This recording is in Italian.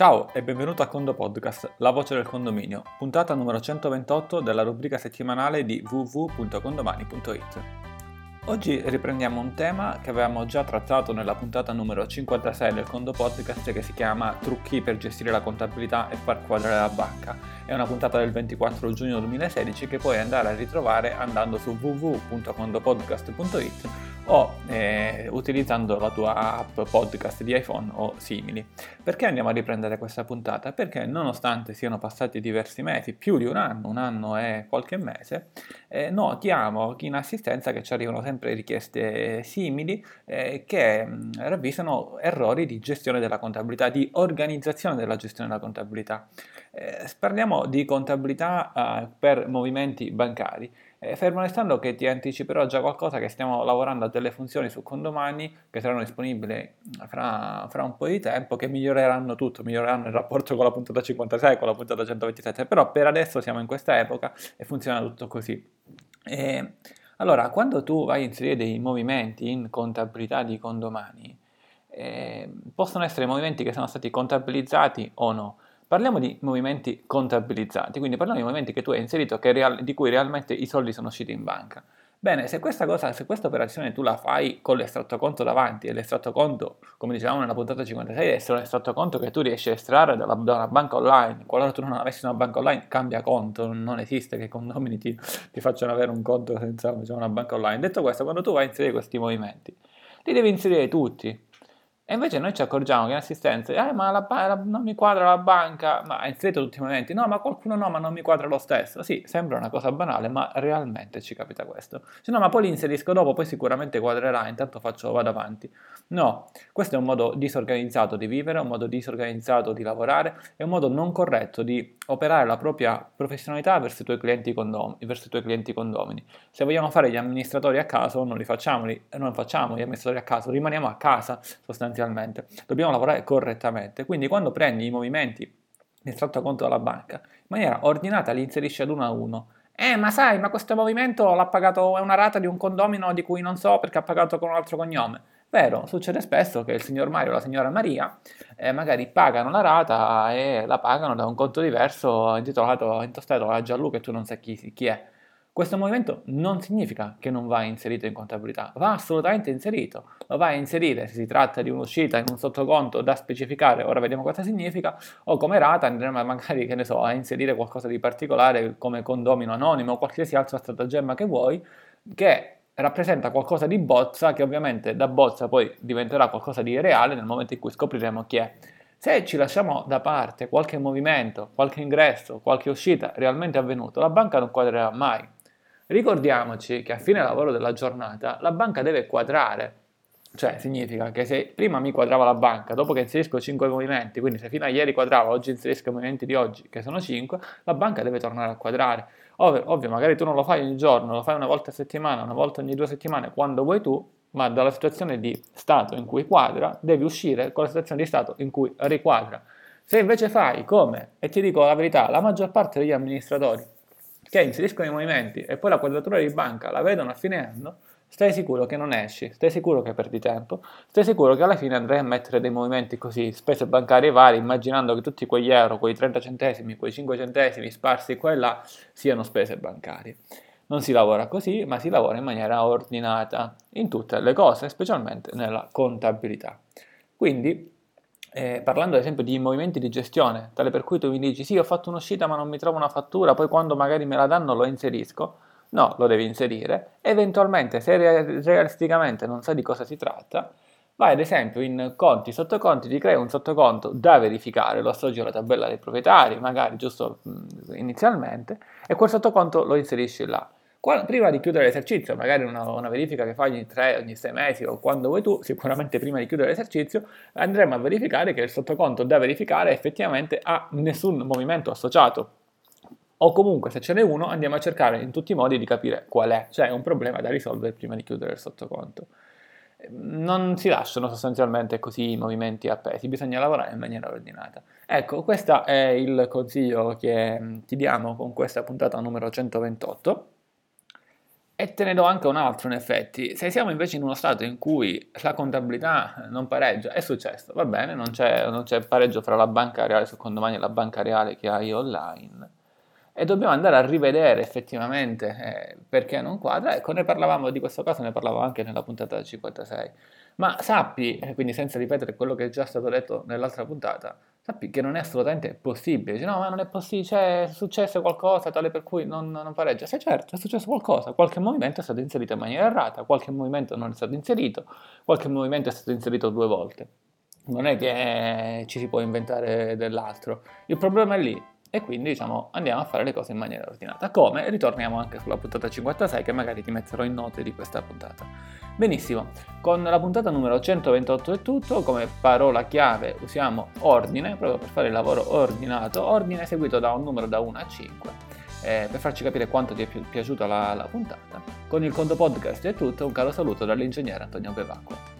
Ciao e benvenuto a Condo Podcast, la voce del condominio, puntata numero 128 della rubrica settimanale di www.condomani.it. Oggi riprendiamo un tema che avevamo già trattato nella puntata numero 56 del Condo Podcast che si chiama Trucchi per gestire la contabilità e far quadrare la banca. È una puntata del 24 giugno 2016 che puoi andare a ritrovare andando su www.condopodcast.it o eh, utilizzando la tua app podcast di iPhone o simili. Perché andiamo a riprendere questa puntata? Perché nonostante siano passati diversi mesi, più di un anno, un anno e qualche mese, eh, notiamo in assistenza che ci arrivano sempre richieste simili eh, che mh, ravvisano errori di gestione della contabilità, di organizzazione della gestione della contabilità. Eh, parliamo di contabilità eh, per movimenti bancari. Eh, fermo restando che ti anticiperò già qualcosa che stiamo lavorando a delle funzioni su condomani che saranno disponibili fra, fra, un po' di tempo che miglioreranno tutto, miglioreranno il rapporto con la puntata 56, con la puntata 127, però per adesso siamo in questa epoca e funziona tutto così. E, allora, quando tu vai a inserire dei movimenti in contabilità di condomani, eh, possono essere movimenti che sono stati contabilizzati o no. Parliamo di movimenti contabilizzati, quindi parliamo di movimenti che tu hai inserito real, di cui realmente i soldi sono usciti in banca. Bene, se questa cosa, se questa operazione tu la fai con l'estratto conto davanti e l'estratto conto, come dicevamo nella puntata 56, deve essere un estratto conto che tu riesci a estrarre dalla, da una banca online. Qualora tu non avessi una banca online, cambia conto, non esiste che i condomini ti, ti facciano avere un conto senza diciamo, una banca online. Detto questo, quando tu vai a inserire questi movimenti, li devi inserire tutti e invece noi ci accorgiamo che in assistenza, eh, ma la, la, non mi quadra la banca, ma ha inserito tutti i momenti, no, ma qualcuno no, ma non mi quadra lo stesso. Sì, sembra una cosa banale, ma realmente ci capita questo. Cioè, no, ma poi li inserisco dopo, poi sicuramente quadrerà, intanto faccio, vado avanti. No, questo è un modo disorganizzato di vivere, un modo disorganizzato di lavorare, è un modo non corretto di operare la propria professionalità verso i tuoi clienti condomini. Verso i tuoi clienti condomini. Se vogliamo fare gli amministratori a caso, non li facciamo, non facciamo gli amministratori a caso, rimaniamo a casa sostanzialmente sostanzialmente. Dobbiamo lavorare correttamente. Quindi quando prendi i movimenti estratto conto dalla banca, in maniera ordinata li inserisci ad uno a uno. Eh, ma sai, ma questo movimento l'ha pagato, è una rata di un condomino di cui non so perché ha pagato con un altro cognome. Vero, succede spesso che il signor Mario e la signora Maria eh, magari pagano la rata e la pagano da un conto diverso intitolato, intostato a Gianluca e tu non sai chi, chi è. Questo movimento non significa che non va inserito in contabilità, va assolutamente inserito, lo vai a inserire se si tratta di un'uscita in un sottoconto da specificare, ora vediamo cosa significa, o come rata andremo magari, che ne so, a inserire qualcosa di particolare come condomino anonimo o qualsiasi altra stratagemma che vuoi, che rappresenta qualcosa di bozza che ovviamente da bozza poi diventerà qualcosa di reale nel momento in cui scopriremo chi è. Se ci lasciamo da parte qualche movimento, qualche ingresso, qualche uscita realmente avvenuto, la banca non quadrerà mai. Ricordiamoci che a fine lavoro della giornata la banca deve quadrare, cioè significa che se prima mi quadrava la banca, dopo che inserisco 5 movimenti, quindi se fino a ieri quadrava, oggi inserisco i movimenti di oggi, che sono 5, la banca deve tornare a quadrare. Ovvio, ovvio, magari tu non lo fai ogni giorno, lo fai una volta a settimana, una volta ogni due settimane, quando vuoi tu, ma dalla situazione di stato in cui quadra, devi uscire con la situazione di stato in cui riquadra. Se invece fai come, e ti dico la verità, la maggior parte degli amministratori che inseriscono i movimenti e poi la quadratura di banca la vedono a fine anno, stai sicuro che non esci, stai sicuro che perdi tempo, stai sicuro che alla fine andrai a mettere dei movimenti così, spese bancarie varie, immaginando che tutti quegli euro, quei 30 centesimi, quei 5 centesimi sparsi qua e là, siano spese bancarie. Non si lavora così, ma si lavora in maniera ordinata in tutte le cose, specialmente nella contabilità. Quindi eh, parlando ad esempio di movimenti di gestione, tale per cui tu mi dici sì ho fatto un'uscita ma non mi trovo una fattura, poi quando magari me la danno lo inserisco, no, lo devi inserire, eventualmente se realisticamente non sai di cosa si tratta, vai ad esempio in conti, sottoconti, ti crei un sottoconto da verificare, lo associ alla tabella dei proprietari, magari giusto mh, inizialmente, e quel sottoconto lo inserisci là. Quando, prima di chiudere l'esercizio, magari una, una, verifica che fai ogni 3, ogni 6 mesi o quando vuoi tu, sicuramente prima di chiudere l'esercizio, andremo a verificare che il sottoconto da verificare effettivamente ha nessun movimento associato. O comunque se ce n'è uno andiamo a cercare in tutti i modi di capire qual è, cioè è un problema da risolvere prima di chiudere il sottoconto. Non si lasciano sostanzialmente così i movimenti appesi, bisogna lavorare in maniera ordinata. Ecco, questo è il consiglio che ti diamo con questa puntata numero 128 E te ne do anche un altro in effetti, se siamo invece in uno stato in cui la contabilità non pareggia, è successo, va bene, non c'è, non c'è pareggio fra la banca reale sul condomani e la banca reale che hai online, e dobbiamo andare a rivedere effettivamente eh, perché non quadra. Ecco, ne parlavamo di questo caso, ne parlavo anche nella puntata 56. Ma sappi, eh, quindi senza ripetere quello che è già stato detto nell'altra puntata, sappi che non è assolutamente possibile. Dici, no, ma non è possibile, cioè, è successo qualcosa tale per cui non, non pareggia. Sì, certo, è successo qualcosa. Qualche movimento è stato inserito in maniera errata, qualche movimento non è stato inserito, qualche movimento è stato inserito due volte. Non è che ci si può inventare dell'altro. Il problema è lì, e quindi diciamo andiamo a fare le cose in maniera ordinata. Come? Ritorniamo anche sulla puntata 56 che magari ti metterò in note di questa puntata. Benissimo, con la puntata numero 128 è tutto, come parola chiave usiamo ordine, proprio per fare il lavoro ordinato, ordine seguito da un numero da 1 a 5, eh, per farci capire quanto ti è pi- piaciuta la, la puntata. Con il conto podcast è tutto, un caro saluto dall'ingegnere Antonio Bevacqua.